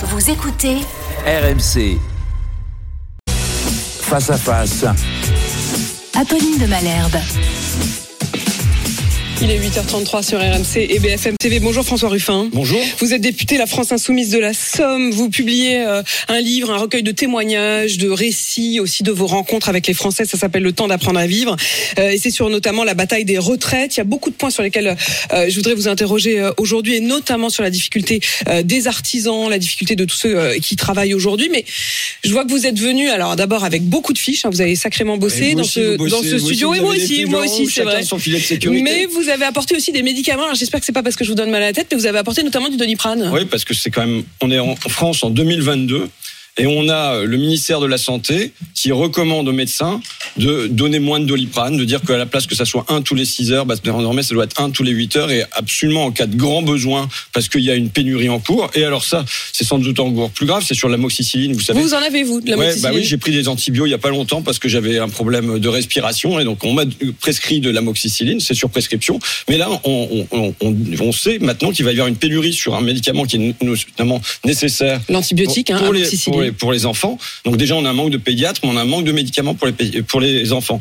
Vous écoutez RMC. Face à face. Apolline de Malherbe. Il est 8h33 sur RMC et BFM TV. Bonjour François Ruffin. Bonjour. Vous êtes député La France Insoumise de la Somme. Vous publiez euh, un livre, un recueil de témoignages, de récits aussi de vos rencontres avec les Français. Ça s'appelle Le temps d'apprendre à vivre. Euh, et c'est sur notamment la bataille des retraites. Il y a beaucoup de points sur lesquels euh, je voudrais vous interroger aujourd'hui et notamment sur la difficulté des artisans, la difficulté de tous ceux qui travaillent aujourd'hui. Mais je vois que vous êtes venu alors d'abord avec beaucoup de fiches. hein. vous avez sacrément bossé dans aussi, ce, bossez, dans ce studio. et moi aussi, moi aussi, c'est vrai. son filet de sécurité. Mais vous avez apporté aussi des médicaments. J'espère que c'est pas parce que je vous donne mal à la tête, mais vous avez apporté notamment du doliprane. Oui, parce que c'est quand même, on est en France en 2022 et on a le ministère de la Santé qui recommande aux médecins de donner moins de doliprane, de dire qu'à la place que ça soit un tous les 6 heures, bah, désormais ça doit être un tous les 8 heures et absolument en cas de grand besoin parce qu'il y a une pénurie en cours. Et alors ça, c'est sans doute encore plus grave, c'est sur l'amoxicilline, vous savez. Vous en avez vous de la Ouais, bah moxicilline oui, j'ai pris des antibiotiques il y a pas longtemps parce que j'avais un problème de respiration et donc on m'a prescrit de l'amoxicilline, c'est sur prescription. Mais là, on, on, on, on sait maintenant qu'il va y avoir une pénurie sur un médicament qui est notamment nécessaire L'antibiotique, hein, pour, les, amoxicilline. pour, les, pour les enfants. Donc déjà, on a un manque de pédiatres, mais on a un manque de médicaments pour les, pour les enfants.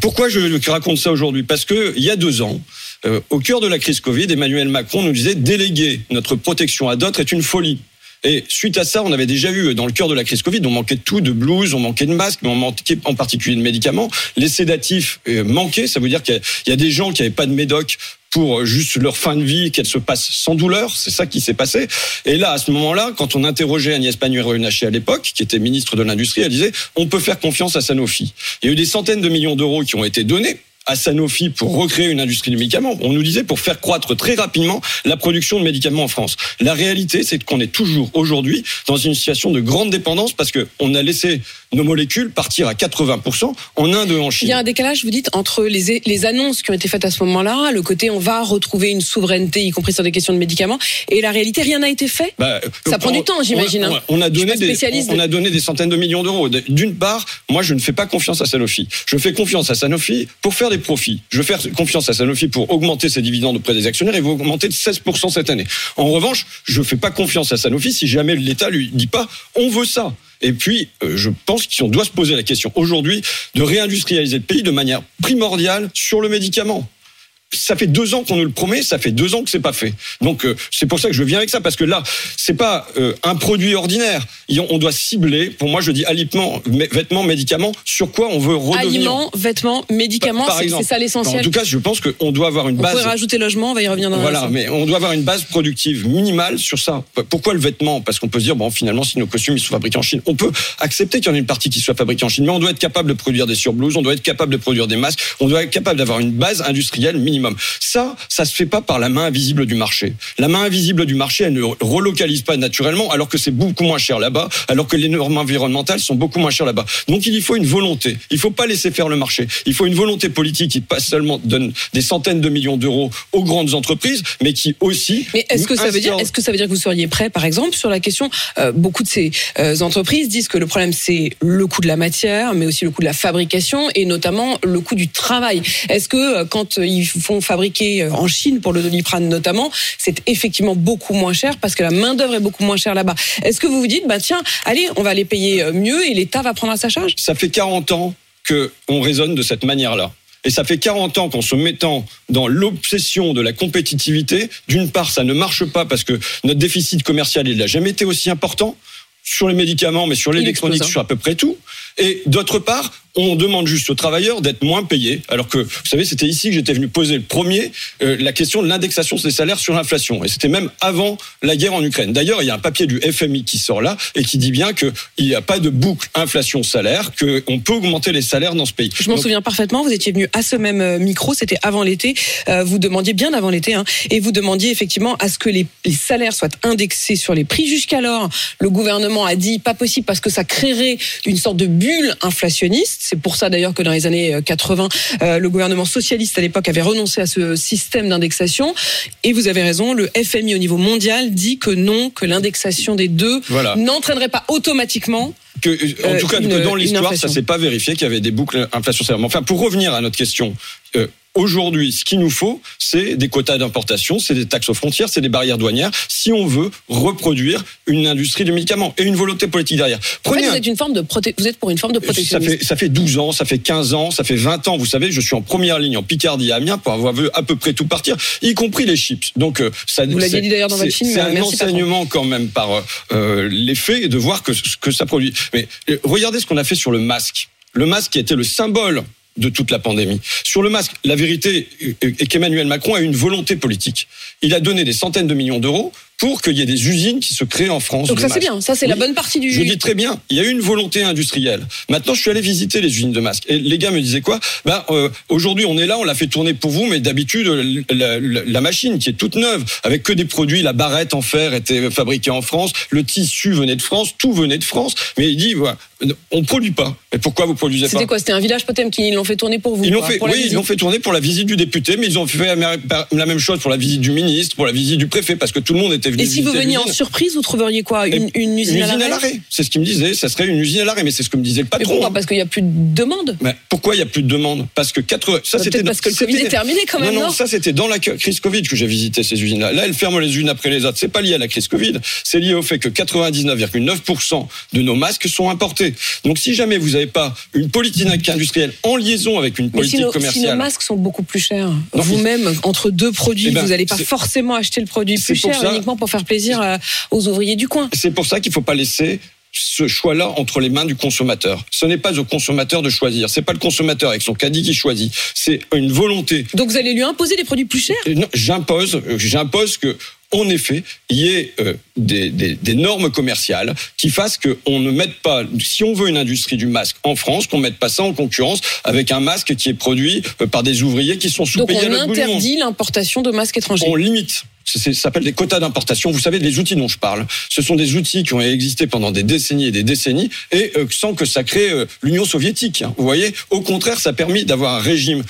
Pourquoi je raconte ça aujourd'hui? Parce que il y a deux ans, euh, au cœur de la crise Covid, Emmanuel Macron nous disait déléguer notre protection à d'autres est une folie. Et suite à ça, on avait déjà eu dans le cœur de la crise Covid, on manquait de tout, de blouses, on manquait de masques, mais on manquait en particulier de médicaments. Les sédatifs euh, manquaient, ça veut dire qu'il y y a des gens qui n'avaient pas de médoc pour juste leur fin de vie, qu'elle se passe sans douleur. C'est ça qui s'est passé. Et là, à ce moment-là, quand on interrogeait Agnès Pannier-Runacher à l'époque, qui était ministre de l'Industrie, elle disait on peut faire confiance à Sanofi. Il y a eu des centaines de millions d'euros qui ont été donnés à Sanofi pour recréer une industrie du médicament. On nous disait pour faire croître très rapidement la production de médicaments en France. La réalité, c'est qu'on est toujours aujourd'hui dans une situation de grande dépendance parce que on a laissé nos molécules partir à 80% en Inde et en Il Chine. y a un décalage, vous dites, entre les, les annonces qui ont été faites à ce moment-là, le côté on va retrouver une souveraineté, y compris sur des questions de médicaments, et la réalité, rien n'a été fait. Bah, Ça prend on- du temps, j'imagine, On, hein. on a donné des, spécialiste on de- a donné des centaines de millions d'euros. D'une part, moi, je ne fais pas confiance à Sanofi. Je fais confiance à Sanofi pour faire des Je fais confiance à Sanofi pour augmenter ses dividendes auprès des actionnaires et vous augmenter de 16% cette année. En revanche, je ne fais pas confiance à Sanofi si jamais l'État lui dit pas on veut ça. Et puis, euh, je pense qu'on doit se poser la question aujourd'hui de réindustrialiser le pays de manière primordiale sur le médicament ça fait deux ans qu'on nous le promet, ça fait deux ans que c'est pas fait. Donc euh, c'est pour ça que je viens avec ça parce que là c'est pas euh, un produit ordinaire. On doit cibler. Pour moi, je dis aliments, vêtements, médicaments. Sur quoi on veut redevenir Aliments, vêtements, médicaments, Par c'est ça En l'essentiel. tout cas, je pense qu'on doit avoir une On pourrait base. rajouter logement, on va y revenir dans Voilà, mais on doit avoir une base productive minimale sur ça. Pourquoi le vêtement? Parce qu'on peut se dire, bon, finalement, si nos costumes ils sont fabriqués en Chine, on peut accepter qu'il y en ait une partie qui soit fabriquée en Chine, mais on doit être capable de produire des surblouses, on doit être capable de produire des masques, on doit être capable d'avoir une base industrielle minimum. Ça, ça se fait pas par la main invisible du marché. La main invisible du marché, elle ne relocalise pas naturellement, alors que c'est beaucoup moins cher là-bas, alors que les normes environnementales sont beaucoup moins chères là-bas. Donc il y faut une volonté. Il faut pas laisser faire le marché. Il faut une volonté politique qui pas seulement donne des centaines de millions d'euros aux grandes entreprises, mais qui aussi. Mais est-ce que ça veut dire, est-ce que ça veut dire que vous seriez prêt, par exemple, sur la question euh, Beaucoup de ces euh, entreprises disent que le problème c'est le coût de la matière, mais aussi le coût de la fabrication et notamment le coût du travail. Est-ce que euh, quand ils font fabriquer euh, en Chine pour le doliprane notamment, c'est effectivement beaucoup moins cher parce que la main d'œuvre est beaucoup moins chère là-bas. Est-ce que vous vous dites, bah tiens, allez, on va les payer euh, mieux et l'État va prendre à sa charge? Ça fait 40 ans que on raisonne de cette manière-là. Et ça fait 40 ans qu'en se mettant dans l'obsession de la compétitivité, d'une part, ça ne marche pas parce que notre déficit commercial, il n'a jamais été aussi important sur les médicaments, mais sur l'électronique, hein. sur à peu près tout. Et d'autre part, on demande juste aux travailleurs d'être moins payés. Alors que, vous savez, c'était ici que j'étais venu poser le premier, euh, la question de l'indexation des salaires sur l'inflation. Et c'était même avant la guerre en Ukraine. D'ailleurs, il y a un papier du FMI qui sort là et qui dit bien qu'il n'y a pas de boucle inflation-salaire, qu'on peut augmenter les salaires dans ce pays. Je m'en souviens parfaitement. Vous étiez venu à ce même euh, micro, c'était avant l'été. Euh, vous demandiez bien avant l'été, hein, et vous demandiez effectivement à ce que les, les salaires soient indexés sur les prix. Jusqu'alors, le gouvernement a dit pas possible parce que ça créerait une sorte de bulle inflationniste. C'est pour ça d'ailleurs que dans les années euh, 80, euh, le gouvernement socialiste à l'époque avait renoncé à ce système d'indexation. Et vous avez raison, le FMI au niveau mondial dit que non, que l'indexation des deux Voilà. n'entraînerait pas automatiquement que, en Euh, tout cas, une- que dans l'histoire, ça s'est pas vérifié qu'il y avait des boucles inflationnelles. Mais Enfin, pour revenir à notre question, euh, Aujourd'hui, ce qu'il nous faut, c'est des quotas d'importation, c'est des taxes aux frontières, c'est des barrières douanières, si on veut reproduire une industrie du médicament et une volonté politique derrière. En fait, Prenez vous un- êt une forme de proté- vous êtes pour une forme de ça protectionnisme. fait, ça fait 12 ans, ça fait 15 ans, ça fait 20 ans. Vous savez, je suis en première ligne en Picardie à Amiens pour avoir vu à peu près tout partir, y compris les chips. Donc, euh, ça, Vous l'aviez c'est- dit d'ailleurs dans votre c'est- film, C'est euh, un merci, patron. enseignement quand même par euh, euh, les faits et de voir que, que ça produit. Mais euh, regardez ce qu'on a fait sur le masque. Le masque qui été le symbole de toute la pandémie. Sur le masque, la vérité est qu'Emmanuel Macron a une volonté politique. Il a donné des centaines de millions d'euros pour qu'il y ait des usines qui se créent en France. Donc de ça c'est bien, ça c'est la bonne partie du. Je dis très bien, il y a eu une volonté industrielle. Maintenant, je suis allé visiter les usines de masques. Et les gars me disaient quoi? Ben, euh, aujourd'hui, on est là, on l'a fait tourner pour vous, mais d'habitude, la, la- la machine qui est toute neuve, avec que des produits, la barrette en fer était fabriquée en France, le tissu venait de France, tout venait de France. Mais il dit, voilà, on produit pas. Mais pourquoi vous produisez pas? C'était quoi? C'était un village Potemkin, ils l'ont fait tourner pour vous. ils l'ont fait, oui, ils l'ont fait tourner pour la visite du député, mais ils ont fait la même chose pour la visite du ministre, pour la visite du préfet, parce que tout le monde était venu Et si vous veniez en surprise, vous trouveriez quoi? Une, une usine, à l'arrêt C'est ce qu'il me disait. Ça serait une usine à l'arrêt, mais c'est ce que me disait le Mais patron. pourquoi? Parce qu'il n'y a plus de demande. Pourquoi il n'y a plus de demande? Parce que 80... ça Bah, c'était parce que le Covid est terminé quand même, Non, non, non ça c'était dans la crise Covid que j'ai visité ces usines-là. Là, elles ferment les unes après les autres. C'est pas lié à la crise Covid, c'est lié au fait que 99,9% de nos masques sont importés. Donc si jamais vous n'avez pas une politique industrielle en liaison avec une Mais si politique nos, si nos commerciale, masques sont beaucoup plus chers, vous-même, entre deux produits, Eh ben, vous n'allez pas forcément acheter le produit plus cher ça- uniquement pour faire plaisir euh, aux ouvriers du coin. c'est pour ça qu'il faut pas laisser ce choix-là entre les mains du consommateur. Ce n'est pas au consommateur de choisir. C'est pas le consommateur avec son caddie qui choisit. C'est une volonté Donc vous allez lui imposer des produits plus chers? Non, J'impose, j'impose que, en effet, il y ait euh, des, des- des normes commerciales qui fassent qu'on ne mette pas, si on veut une industrie du masque en France, qu'on mette pas ça en concurrence avec un masque qui est produit euh, par des ouvriers qui sont sous-payés à on l'autre bout du monde. interdit l'importation de masques étrangers. On limite. Ça s'appelle des quotas d'importation. Vous savez, les outils dont je parle, ce sont des outils qui ont existé pendant des décennies et des décennies, et euh, sans que ça crée euh, l'Union soviétique. Vous voyez, au contraire, ça a permis d'avoir un régime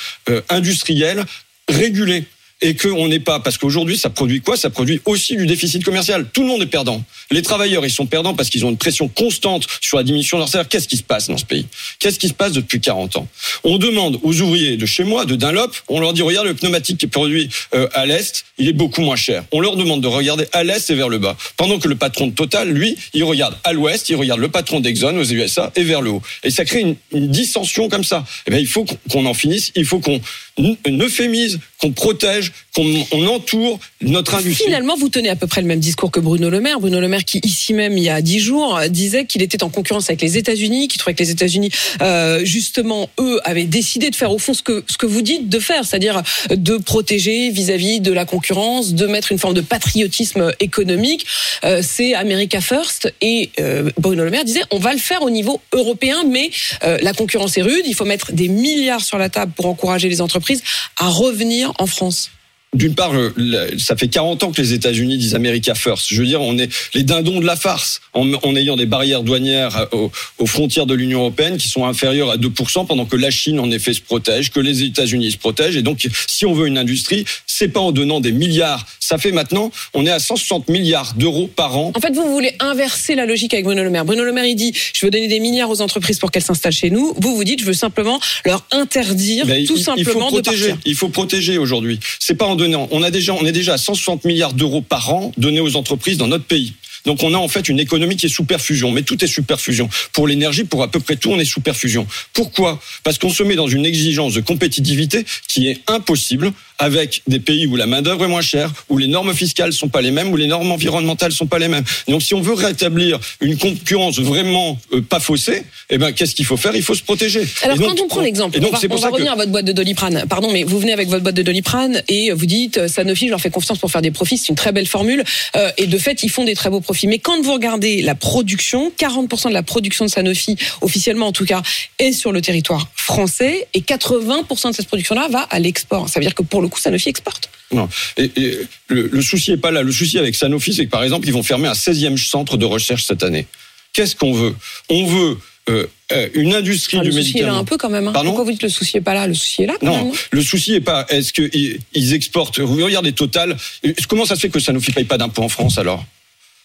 industriel régulé. Et qu'on n'est pas, parce qu'aujourd'hui, ça produit quoi? Ça produit aussi du déficit commercial. Tout le monde est perdant. Les travailleurs, ils sont perdants parce qu'ils ont une pression constante sur la diminution de leur salaire. Qu'est-ce qui se passe dans ce pays? Qu'est-ce qui se passe depuis 40 ans? On demande aux ouvriers de chez moi, de Dunlop, on leur dit, regarde le pneumatique qui est produit euh, à l'Est, il est beaucoup moins cher. On leur demande de regarder à l'Est et vers le bas. Pendant que le patron de Total, lui, il regarde à l'Ouest, il regarde le patron d'Exxon aux USA et vers le haut. Et ça crée une, une dissension comme ça. Eh bien, il faut qu'on- en finisse, il faut qu'on euphémise, qu'on protège, qu'on on entoure notre industrie. Finalement, vous tenez à peu près le même discours que Bruno Le Maire. Bruno Le Maire, qui ici même, il y a dix jours, disait qu'il était en concurrence avec les États-Unis, qu'il trouvait que les États-Unis, euh, justement, eux, avaient décidé de faire au fond ce que ce que vous dites de faire, c'est-à-dire de protéger vis-à-vis de la concurrence, de mettre une forme de patriotisme économique. Euh, C'est America First. Et euh, Bruno Le Maire disait, on va le faire au niveau européen, mais euh, la concurrence est rude. Il faut mettre des milliards sur la table pour encourager les entreprises à revenir en France. D'une part, le- ça fait 40 ans que les États-Unis disent America First. Je veux dire, on est les dindons de la farce en, en ayant des barrières douanières aux, aux frontières de l'Union européenne qui sont inférieures à 2%, pendant que la Chine, en effet, se protège, que les États-Unis se protègent. Et donc, si on veut une industrie, c'est pas en donnant des milliards. Ça fait maintenant, on est à 160 milliards d'euros par an. En fait, vous, voulez inverser la logique avec Bruno Le Maire. Bruno Le Maire, il dit, je veux donner des milliards aux entreprises pour qu'elles s'installent chez nous. Vous, vous dites, je veux simplement leur interdire, Ben, tout il- simplement, il faut de protéger. partir. Il faut protéger aujourd'hui. C'est pas en On a déjà, on est déjà à 160 milliards d'euros par an donnés aux entreprises dans notre pays. Donc on a en fait une économie qui est sous perfusion, mais tout est sous perfusion. Pour l'énergie, pour à peu près tout, on est sous perfusion. Pourquoi? Parce qu'on se met dans une exigence de compétitivité qui est impossible avec des pays où la main d'œuvre est moins chère, où les normes fiscales sont pas les mêmes, où les normes environnementales sont pas les mêmes. Donc si on veut rétablir une concurrence vraiment euh, pas faussée, eh ben qu'est-ce qu'il faut faire? Il faut se protéger. Alors donc, quand on prend l'exemple, on va, on va que revenir à votre boîte de Doliprane. Pardon, mais vous venez avec votre boîte de Doliprane et vous dites euh, Sanofi, je leur fais confiance pour faire des profits. C'est une très belle formule euh, et de fait, ils font des très beaux profits. Mais quand vous regardez la production, 40% de la production de Sanofi, officiellement en tout cas, est sur le territoire français et 80% de cette production-là va à l'export. Ça veut dire que pour le coup, Sanofi exporte. Non. Et, et le, le souci est pas là. Le souci avec Sanofi, c'est que par exemple, ils vont fermer un 16e centre de recherche cette année. Qu'est-ce qu'on veut? On veut euh, euh, une industrie Enfin, du le souci est là médicament. un peu quand même. hein. Pardon? Pourquoi vous dites le souci est pas là? Le souci est là quand même. Non, le souci est pas. Est-ce qu'ils ils exportent? Vous regardez Total. Comment ça se fait que Sanofi paye pas d'impôts en France alors?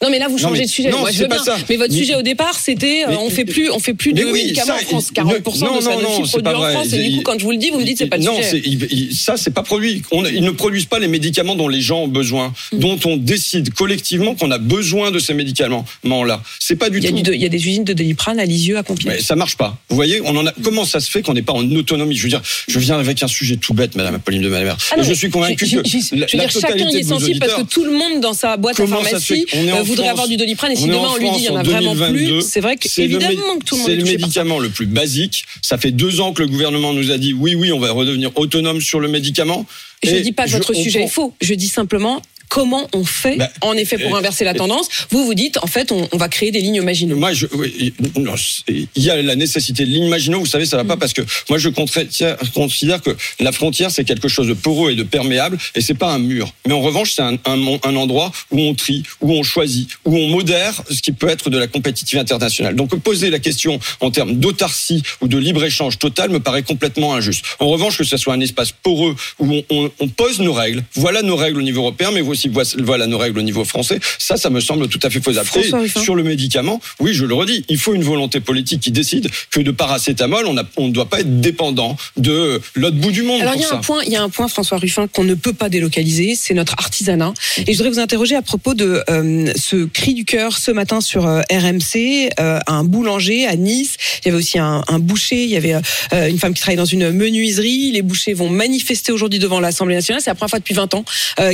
Non, mais là, vous Non, changez mais- de sujet. non, Moi, je c'est veux pas bien. ça. Mais votre Mais- sujet au départ, c'était, euh, on fait plus, on fait plus de oui, médicaments ça, en France. il- 40% non, de ça non, non, produit en vrai. France. Et du coup, quand je vous le dis, vous me dites, c'est pas le non, sujet. il- ça, c'est pas produit. On- ils ne produisent pas les médicaments dont les gens ont besoin, Mm. dont on décide collectivement qu'on a besoin de ces médicaments-là. C'est pas du Il y, tout. il y a des usines de Doliprane à Lisieux, à Compiègne. Mais ça marche pas. Vous voyez, on en a. Comment ça se fait qu'on n'est pas en autonomie? Je veux dire, je viens avec un sujet tout bête, Madame Apolline de Malher. Ah non, je suis convaincu que je- veux dire, chacun est sensible parce que tout le monde dans sa boîte à pharmacie est voudrait France avoir du Doliprane et si est demain on lui dit il y en a vraiment 2022, plus, c'est vrai que c'est le mé- évidemment que tout le monde C'est est le médicament le plus basique. Ça fait deux ans que le gouvernement nous a dit oui, oui, on va redevenir autonome sur le médicament. Je Et dis pas que votre sujet prend- est faux. Je dis simplement comment on fait, Bah, en effet, pour euh, inverser la tendance. Vous vous dites, en fait, on, on va créer des lignes Maginot. Moi, je, oui, non, c'est- il y a la nécessité de ligne Maginot. Vous savez, ça va Mm. pas parce que moi, je considère que la frontière, c'est quelque chose de poreux et de perméable, et c'est pas un mur. Mais en revanche, c'est un, un, un endroit où on trie, où on choisit, où on modère ce qui peut être de la compétitivité internationale. Donc, poser la question en termes d'autarcie ou de libre échange total me paraît complètement injuste. En revanche, que ce soit un espace poreux où on, on, on pose nos règles. Voilà nos règles au niveau européen, mais aussi voilà nos règles au niveau français. Ça, ça me semble tout à fait faisable. François Et sur le médicament, oui, je le redis, il faut une volonté politique qui décide que de paracétamol, on a- on ne doit pas être dépendant de l'autre bout du monde Alors il y a ça. un point, il y a un point, François Ruffin, qu'on ne peut pas délocaliser, c'est notre artisanat. Et je voudrais vous interroger à propos de euh, ce cri du cœur ce matin sur euh, RMC, euh, un boulanger à Nice. Il y avait aussi un, un boucher, il y avait une femme qui travaille dans une menuiserie. Les bouchers vont manifester aujourd'hui devant l'Assemblée nationale. C'est la première fois depuis 20 ans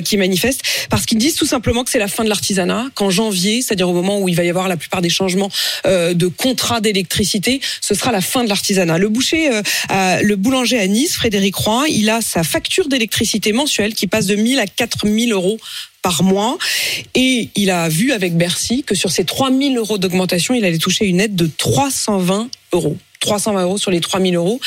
qu'ils manifestent parce qu'ils disent tout simplement que c'est la fin de l'artisanat. Qu'en janvier, c'est-à-dire au moment où il va y avoir la plupart des changements euh, de contrats d'électricité, ce sera la fin de l'artisanat. Le boucher, euh, le boulanger à Nice, Frédéric Roy, il a sa facture d'électricité mensuelle qui passe de 1000 à 4000 euros par mois. Et il a vu avec Bercy que sur ces 3000 euros d'augmentation, il allait toucher une aide de 320 euros. 320 euros sur les 3000 euros.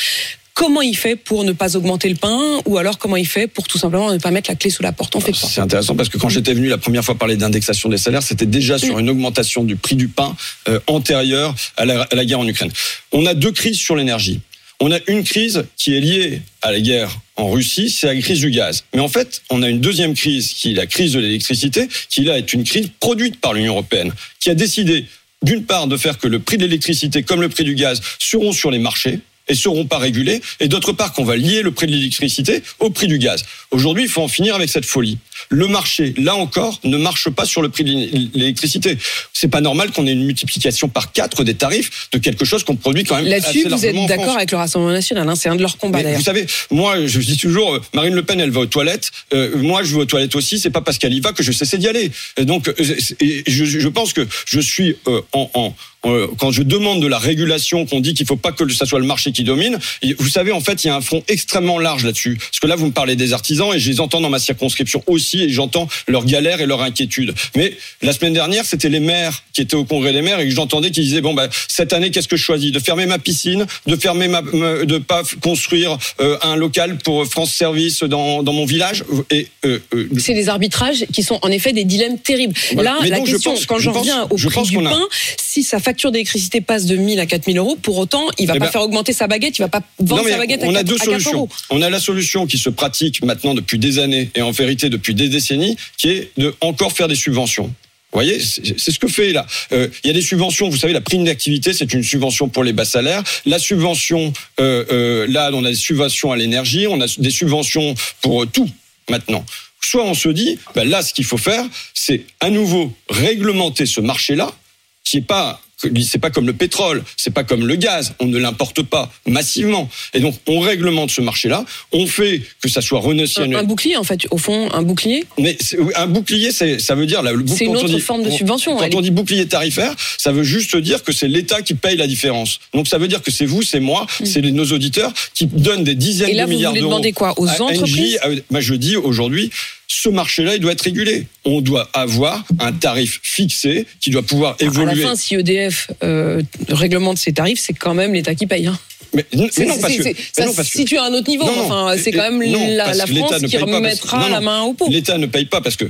Comment il fait pour ne pas augmenter le pain ou alors comment il fait pour tout simplement ne pas mettre la clé sous la porte On fait C'est intéressant parce que quand j'étais venu la première fois parler d'indexation des salaires, c'était déjà sur une augmentation du prix du pain euh, antérieure à la, à la guerre en Ukraine. On a deux crises sur l'énergie. On a une crise qui est liée à la guerre en Russie, c'est la crise du gaz. Mais en fait, on a une deuxième crise qui est la crise de l'électricité, qui là est une crise produite par l'Union européenne, qui a décidé d'une part de faire que le prix de l'électricité comme le prix du gaz seront sur les marchés et seront pas régulés, et d'autre part qu'on va lier le prix de l'électricité au prix du gaz. Aujourd'hui, il faut en finir avec cette folie. Le marché, là encore, ne marche pas sur le prix de l'électricité. C'est pas normal qu'on ait une multiplication par quatre des tarifs de quelque chose qu'on produit quand même Là-dessus, vous êtes d'accord avec le Rassemblement national. hein, c'est un de leurs combats d'ailleurs. vous savez, moi, je dis toujours, euh, Marine Le Pen, elle va aux toilettes. Euh, moi, je vais aux toilettes aussi. C'est pas parce qu'elle y va que je cesse d'y aller. Et donc, euh, et je, je pense que je suis euh, en, en quand je demande de la régulation, qu'on dit qu'il faut pas que ça soit le marché qui domine. vous savez, en fait, il y a un front extrêmement large là-dessus. Parce que là, vous me parlez des artisans et je les entends dans ma circonscription aussi et j'entends leurs galères et leurs inquiétudes. Mais la semaine dernière, c'était les maires qui étaient au congrès des maires et que j'entendais qui disaient bon bah cette année, qu'est-ce que je choisis? De fermer ma piscine, de fermer ma, de pas construire euh, un local pour France Service dans, dans mon village? Et euh, euh, C'est des arbitrages qui sont en effet des dilemmes terribles. Voilà. Là, Mais la donc, je question, pense- quand je reviens au je prix pense du a- pain, si sa facture d'électricité passe de 1000 à 4000 euros, pour autant, il va Eh pas ben, faire augmenter sa baguette, il va pas vendre Non, sa baguette à on a 4, deux à 4 solutions. euros. On a la solution qui se pratique maintenant depuis des années et en vérité depuis des décennies, qui est de encore faire des subventions. Vous voyez, c'est ce que fait là. Euh, Il y a des subventions, vous savez, la prime d'activité, c'est une subvention pour les bas salaires. La subvention, euh, euh, là, on a des subventions à l'énergie, on a des subventions pour tout maintenant. Soit on se dit, ben là, ce qu'il faut faire, c'est à nouveau réglementer ce marché-là, qui est pas c'est pas comme le pétrole, c'est pas comme le gaz, on ne l'importe pas massivement. Et donc on réglemente ce marché-là, on fait que ça soit renégocié. Un, un bouclier, en fait, au fond, un bouclier. Mais c'est- un bouclier, c'est- ça veut dire C'est une autre dit- forme de subvention, Quand on dit bouclier tarifaire, ça veut juste dire que c'est l'État qui paye la différence. Donc ça veut dire que c'est vous, c'est moi, c'est les- nos auditeurs qui donnent des dizaines Hmm. Et là, de vous milliards voulez d'euros. demander quoi Aux à entreprises à- bah, je dis aujourd'hui, ce marché-là, il doit être régulé. On doit avoir un tarif fixé qui doit pouvoir À la évoluer. fin, si EDF euh, réglemente ses tarifs, c'est quand même l'État qui paye. hein. Mais, non, parce que, mais ça non, se parce que- situe à un autre niveau. Non, non. enfin, c'est quand même non, la, la France qui remettra la main au pot. L'État ne paye pas parce que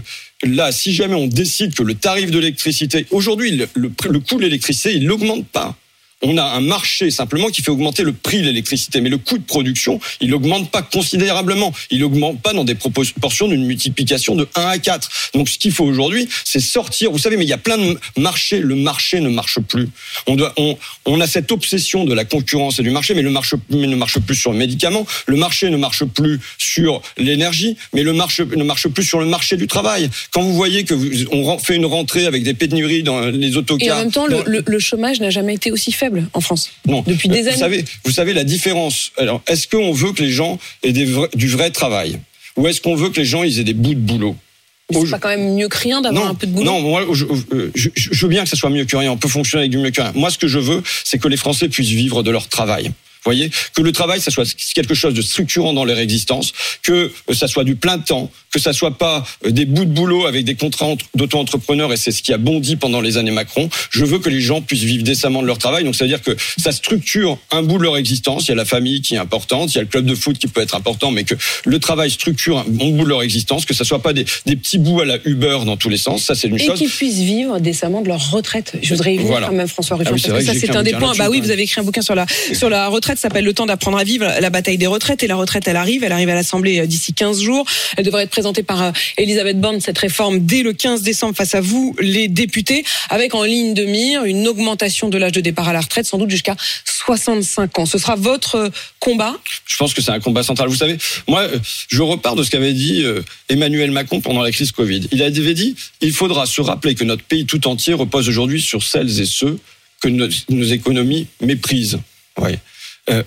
là, si jamais on décide que le tarif de l'électricité, aujourd'hui, le, le, le coût de l'électricité, il n'augmente pas. On a un marché simplement qui fait augmenter le prix de l'électricité, mais le coût de production, il augmente pas considérablement. Il augmente pas dans des proportions d'une multiplication de 1 à 4. Donc ce qu'il faut aujourd'hui, c'est sortir. Vous savez, mais il y a plein de marchés. Le marché ne marche plus. On doit, on, on a cette obsession de la concurrence et du marché, mais le marché ne marche plus sur le médicament. Le marché ne marche plus sur l'énergie, mais le marché ne marche plus sur le marché du travail. Quand vous voyez que vous, on fait une rentrée avec des pénuries dans les autocars. Et en même temps, le chômage n'a jamais été aussi faible en France. Non. Depuis des vous années. Savez, vous savez la différence. Alors, est-ce qu'on veut que les gens aient des vrais- du vrai travail? Ou est-ce qu'on veut que les gens ils aient des bouts de boulot? C'est pas quand même mieux que rien d'avoir un peu de boulot. non, moi, je, euh, je- je veux bien que ça soit mieux que rien. On peut fonctionner avec du mieux que rien. Moi, ce que je veux, c'est que les Français puissent vivre de leur travail. Vous voyez que le travail, ça soit quelque chose de structurant dans leur existence, que euh, ça soit du plein temps, que ça soit pas euh, des bouts de boulot avec des contrats entre- d'auto-entrepreneurs, et c'est ce qui a bondi pendant les années Macron. Je veux que les gens puissent vivre décemment de leur travail. Donc, ça veut dire que ça structure un bout de leur existence. Il y a la famille qui est importante, il y a le club de foot qui peut être important, mais que le travail structure un bon bout de leur existence, que ça soit pas des, des petits bouts à la Uber dans tous les sens. Ça, c'est une Et chose. qu'ils puissent vivre décemment de leur retraite. Je voudrais y venir Voilà. quand même, François Ruffin, Ah oui, parce que ça, c'est un des points. Bah oui, vous avez écrit un bouquin sur la, sur la retraite, ça s'appelle Le temps d'apprendre à vivre, la bataille des retraites. Et la retraite, elle arrive, elle arrive à l'Assemblée euh, d'ici 15 jours. Elle devrait être présentée par euh, Elisabeth Borne, cette réforme, dès le 15 décembre face à vous, les députés, avec en ligne de mire une augmentation de l'âge de départ à la retraite, sans doute jusqu'à 65 ans. Ce sera votre euh, combat. Je pense que c'est un combat central. Vous savez, moi, je repars de ce qu'avait dit Emmanuel Macron pendant la crise Covid. Il avait dit, il faudra se rappeler que notre pays tout entier repose aujourd'hui sur celles et ceux que nos, nos économies méprisent. Ouais. Euh,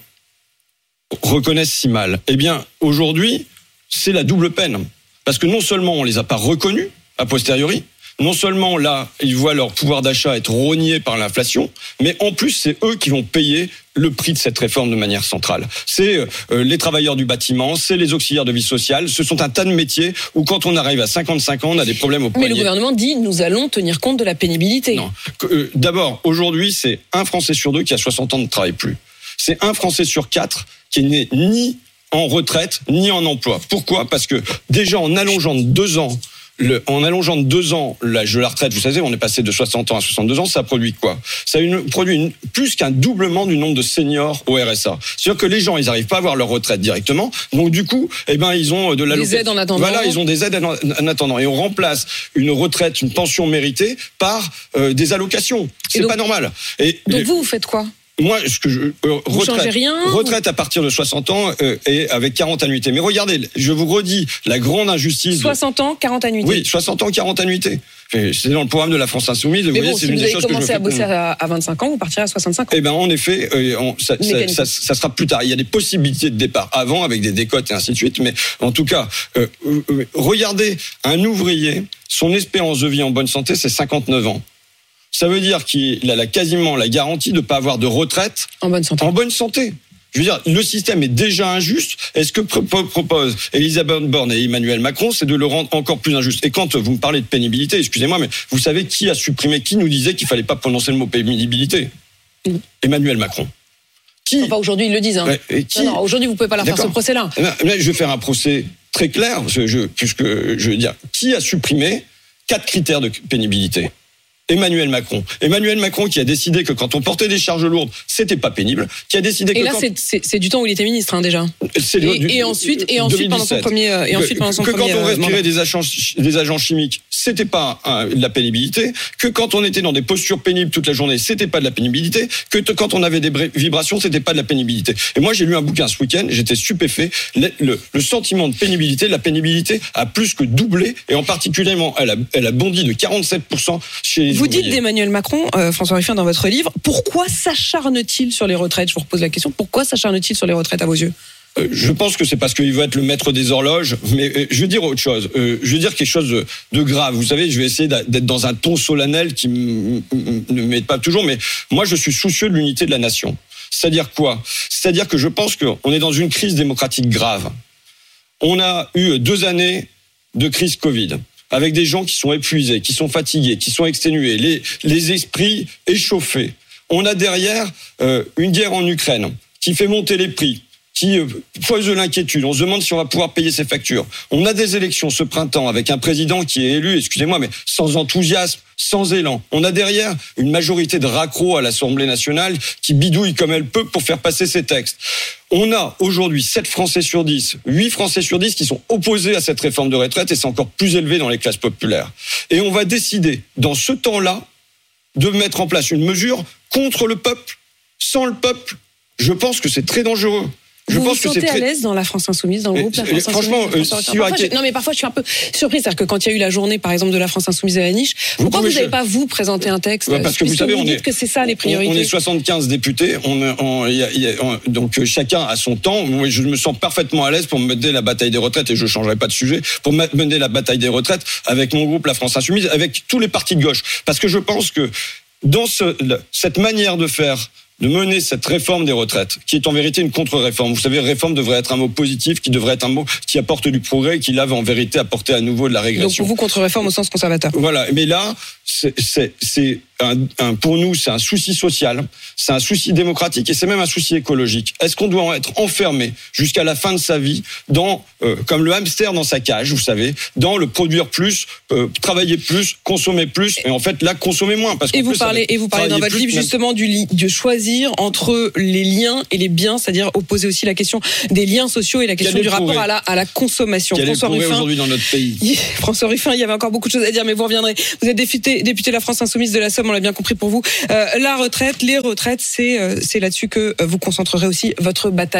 reconnaissent si mal. Eh bien, aujourd'hui, c'est la double peine. Parce que non seulement on les a pas reconnus, a posteriori, non seulement là, ils voient leur pouvoir d'achat être rogné par l'inflation, mais en plus, c'est eux qui vont payer le prix de cette réforme de manière centrale. C'est euh, les travailleurs du bâtiment, c'est les auxiliaires de vie sociale, ce sont un tas de métiers où quand on arrive à 55 ans, on a des problèmes au Mais poignet. le gouvernement dit, nous allons tenir compte de la pénibilité. Non. Euh, D'abord, aujourd'hui, c'est un Français sur deux qui a 60 ans ne travaille plus. C'est un Français sur quatre qui n'est ni en retraite ni en emploi. Pourquoi? Parce que déjà en allongeant de deux ans le, en allongeant de deux ans l'âge de la retraite, vous savez, on est passé de 60 ans à 62 ans, ça produit quoi? Ça une- produit une- plus qu'un doublement du nombre de seniors au RSA. C'est-à-dire que les gens, ils n'arrivent pas à avoir leur retraite directement, donc du coup, eh ben, ils ont de la Des aides en attendant. Voilà, ils ont des aides en en attendant, et on remplace une retraite, une pension méritée par euh, des allocations. C'est pas normal. Et Donc vous, vous faites quoi? Moi, ce que je euh, Vous retraite, rien retraite à partir de 60 ans euh, et avec 40 annuités. Mais regardez, je vous redis la grande injustice. de- 60 ans, 40 annuités. oui, 60 ans, 40 annuités. C'est dans le programme de la France Insoumise. Vous Mais voyez, bon, c'est si une vous des avez que commencé fais à bosser à, à 25 ans, vous partirez à 65 ans. eh ben, en effet, euh, on- ça, ça, Mécaniquement. ça- ça sera plus tard. Il y a des possibilités de départ avant avec des décotes et ainsi de suite. Mais en tout cas, euh, euh, regardez, un ouvrier, son espérance de vie en bonne santé, c'est 59 ans. Ça veut dire qu'il a la, quasiment la garantie de ne pas avoir de retraite En bonne santé. en bonne santé. Je veux dire, le système est déjà injuste. Est-ce que pro- pro- propose Elisabeth Borne et Emmanuel Macron, c'est de le rendre encore plus injuste? Et quand vous me parlez de pénibilité, excusez-moi, mais vous savez qui a supprimé, qui nous disait qu'il fallait pas prononcer le mot pénibilité? Non. Emmanuel Macron. Qui? Enfin, aujourd'hui, ils le disent. Hein. Ouais, et qui? Non, non, aujourd'hui, vous pouvez pas leur faire ce procès-là. Eh ben, je vais faire un procès très clair, que je- puisque je veux dire, qui a supprimé quatre critères de pénibilité? Emmanuel Macron. Emmanuel Macron qui a décidé que quand on portait des charges lourdes, c'était pas pénible, qui a décidé Et que là, quand- c'est- du temps où il était ministre, hein, déjà. Et, du- et ensuite, et ensuite pendant son 2017. premier, euh, et ensuite que, pendant son que premier quand on euh, respirait des agents, des agents chimiques, c'était pas un- de la pénibilité. Que quand on était dans des postures pénibles toute la journée, c'était pas de la pénibilité. Que quand on avait des bra- vibrations, c'était pas de la pénibilité. Et moi, j'ai lu un bouquin ce week-end, j'étais stupéfait. Le, le- le sentiment de pénibilité, la pénibilité a plus que doublé, et en particulier, elle a, elle a bondi de 47% chez les Vous dites d'Emmanuel Macron, euh, François Ruffin, dans votre livre, pourquoi s'acharne-t-il sur les retraites? Je vous repose la question. Pourquoi s'acharne-t-il sur les retraites à vos yeux? Euh, Je pense que c'est parce qu'il veut être le maître des horloges, mais euh, je veux dire autre chose. Je veux dire quelque chose de, de grave. Vous savez, je vais essayer d'être dans un ton solennel qui ne m'aide pas toujours, mais moi, je suis soucieux de l'unité de la nation. C'est-à-dire quoi? C'est-à-dire que je pense qu'on est dans une crise démocratique grave. On a eu deux années de crise Covid avec des gens qui sont épuisés, qui sont fatigués, qui sont exténués, les, esprits échauffés. On a derrière euh, une guerre en Ukraine qui fait monter les prix, qui euh, pose de l'inquiétude. On se demande si on va pouvoir payer ses factures. On a des élections ce printemps avec un président qui est élu, excusez-moi, mais sans enthousiasme, sans élan. On a derrière une majorité de raccros à l'Assemblée nationale qui bidouille comme elle peut pour faire passer ses textes. On a aujourd'hui 7 Français sur 10, 8 Français sur 10 qui sont opposés à cette réforme de retraite et c'est encore plus élevé dans les classes populaires. Et on va décider, dans ce temps-là, de mettre en place une mesure contre le peuple, sans le peuple. Je pense que c'est très dangereux. Je vous pense vous que sentez à très. l'aise dans la France Insoumise, dans le groupe La France franchement, Insoumise si Raquel- Parfois, je- Non, mais parfois, je suis un peu surprise. C'est-à-dire que quand il y a eu la journée, par exemple, de la France Insoumise à la niche, pourquoi pouvez vous n'avez pas, vous, présenté un texte parce que vous savez, on est- que c'est ça les priorités. On est 75 députés. On, est- on- il y a- il y a- on- donc euh, chacun a son temps. Moi, je me sens parfaitement à l'aise pour mener la bataille des retraites et je changerai pas de sujet pour me- mener la bataille des retraites avec mon groupe La France Insoumise, avec tous les partis de gauche, parce que je pense que dans ce, cette manière de faire de mener cette réforme des retraites, qui est en vérité une contre-réforme. Vous savez, réforme devrait être un mot positif, qui devrait être un mot qui apporte du progrès, qui là va en vérité apporter à nouveau de la Donc, régression. vous, contre-réforme au sens conservateur. Voilà, mais là, c'est- un, un- pour nous, c'est un souci social, c'est un souci démocratique et c'est même un souci écologique. Est-ce qu'on doit être enfermé jusqu'à la fin de sa vie dans, euh, comme le hamster dans sa cage, vous savez, dans le produire plus, euh, travailler plus, consommer plus, et en fait là, consommer moins parce Et vous plus, parlez, et vous parlez dans votre plus, livre justement du li- de choisir entre les liens et les biens, c'est-à-dire opposer aussi la question des liens sociaux et la question est du rapport à la, à la consommation. Quel François Ruffin, aujourd'hui dans notre pays François Ruffin, il y avait encore beaucoup de choses à dire, mais vous reviendrez. Vous êtes député, député de la France Insoumise de la Somme, on l'a bien compris pour vous. Euh, la retraite, les retraites, c'est euh, c'est là-dessus que euh, vous concentrerez aussi votre bataille.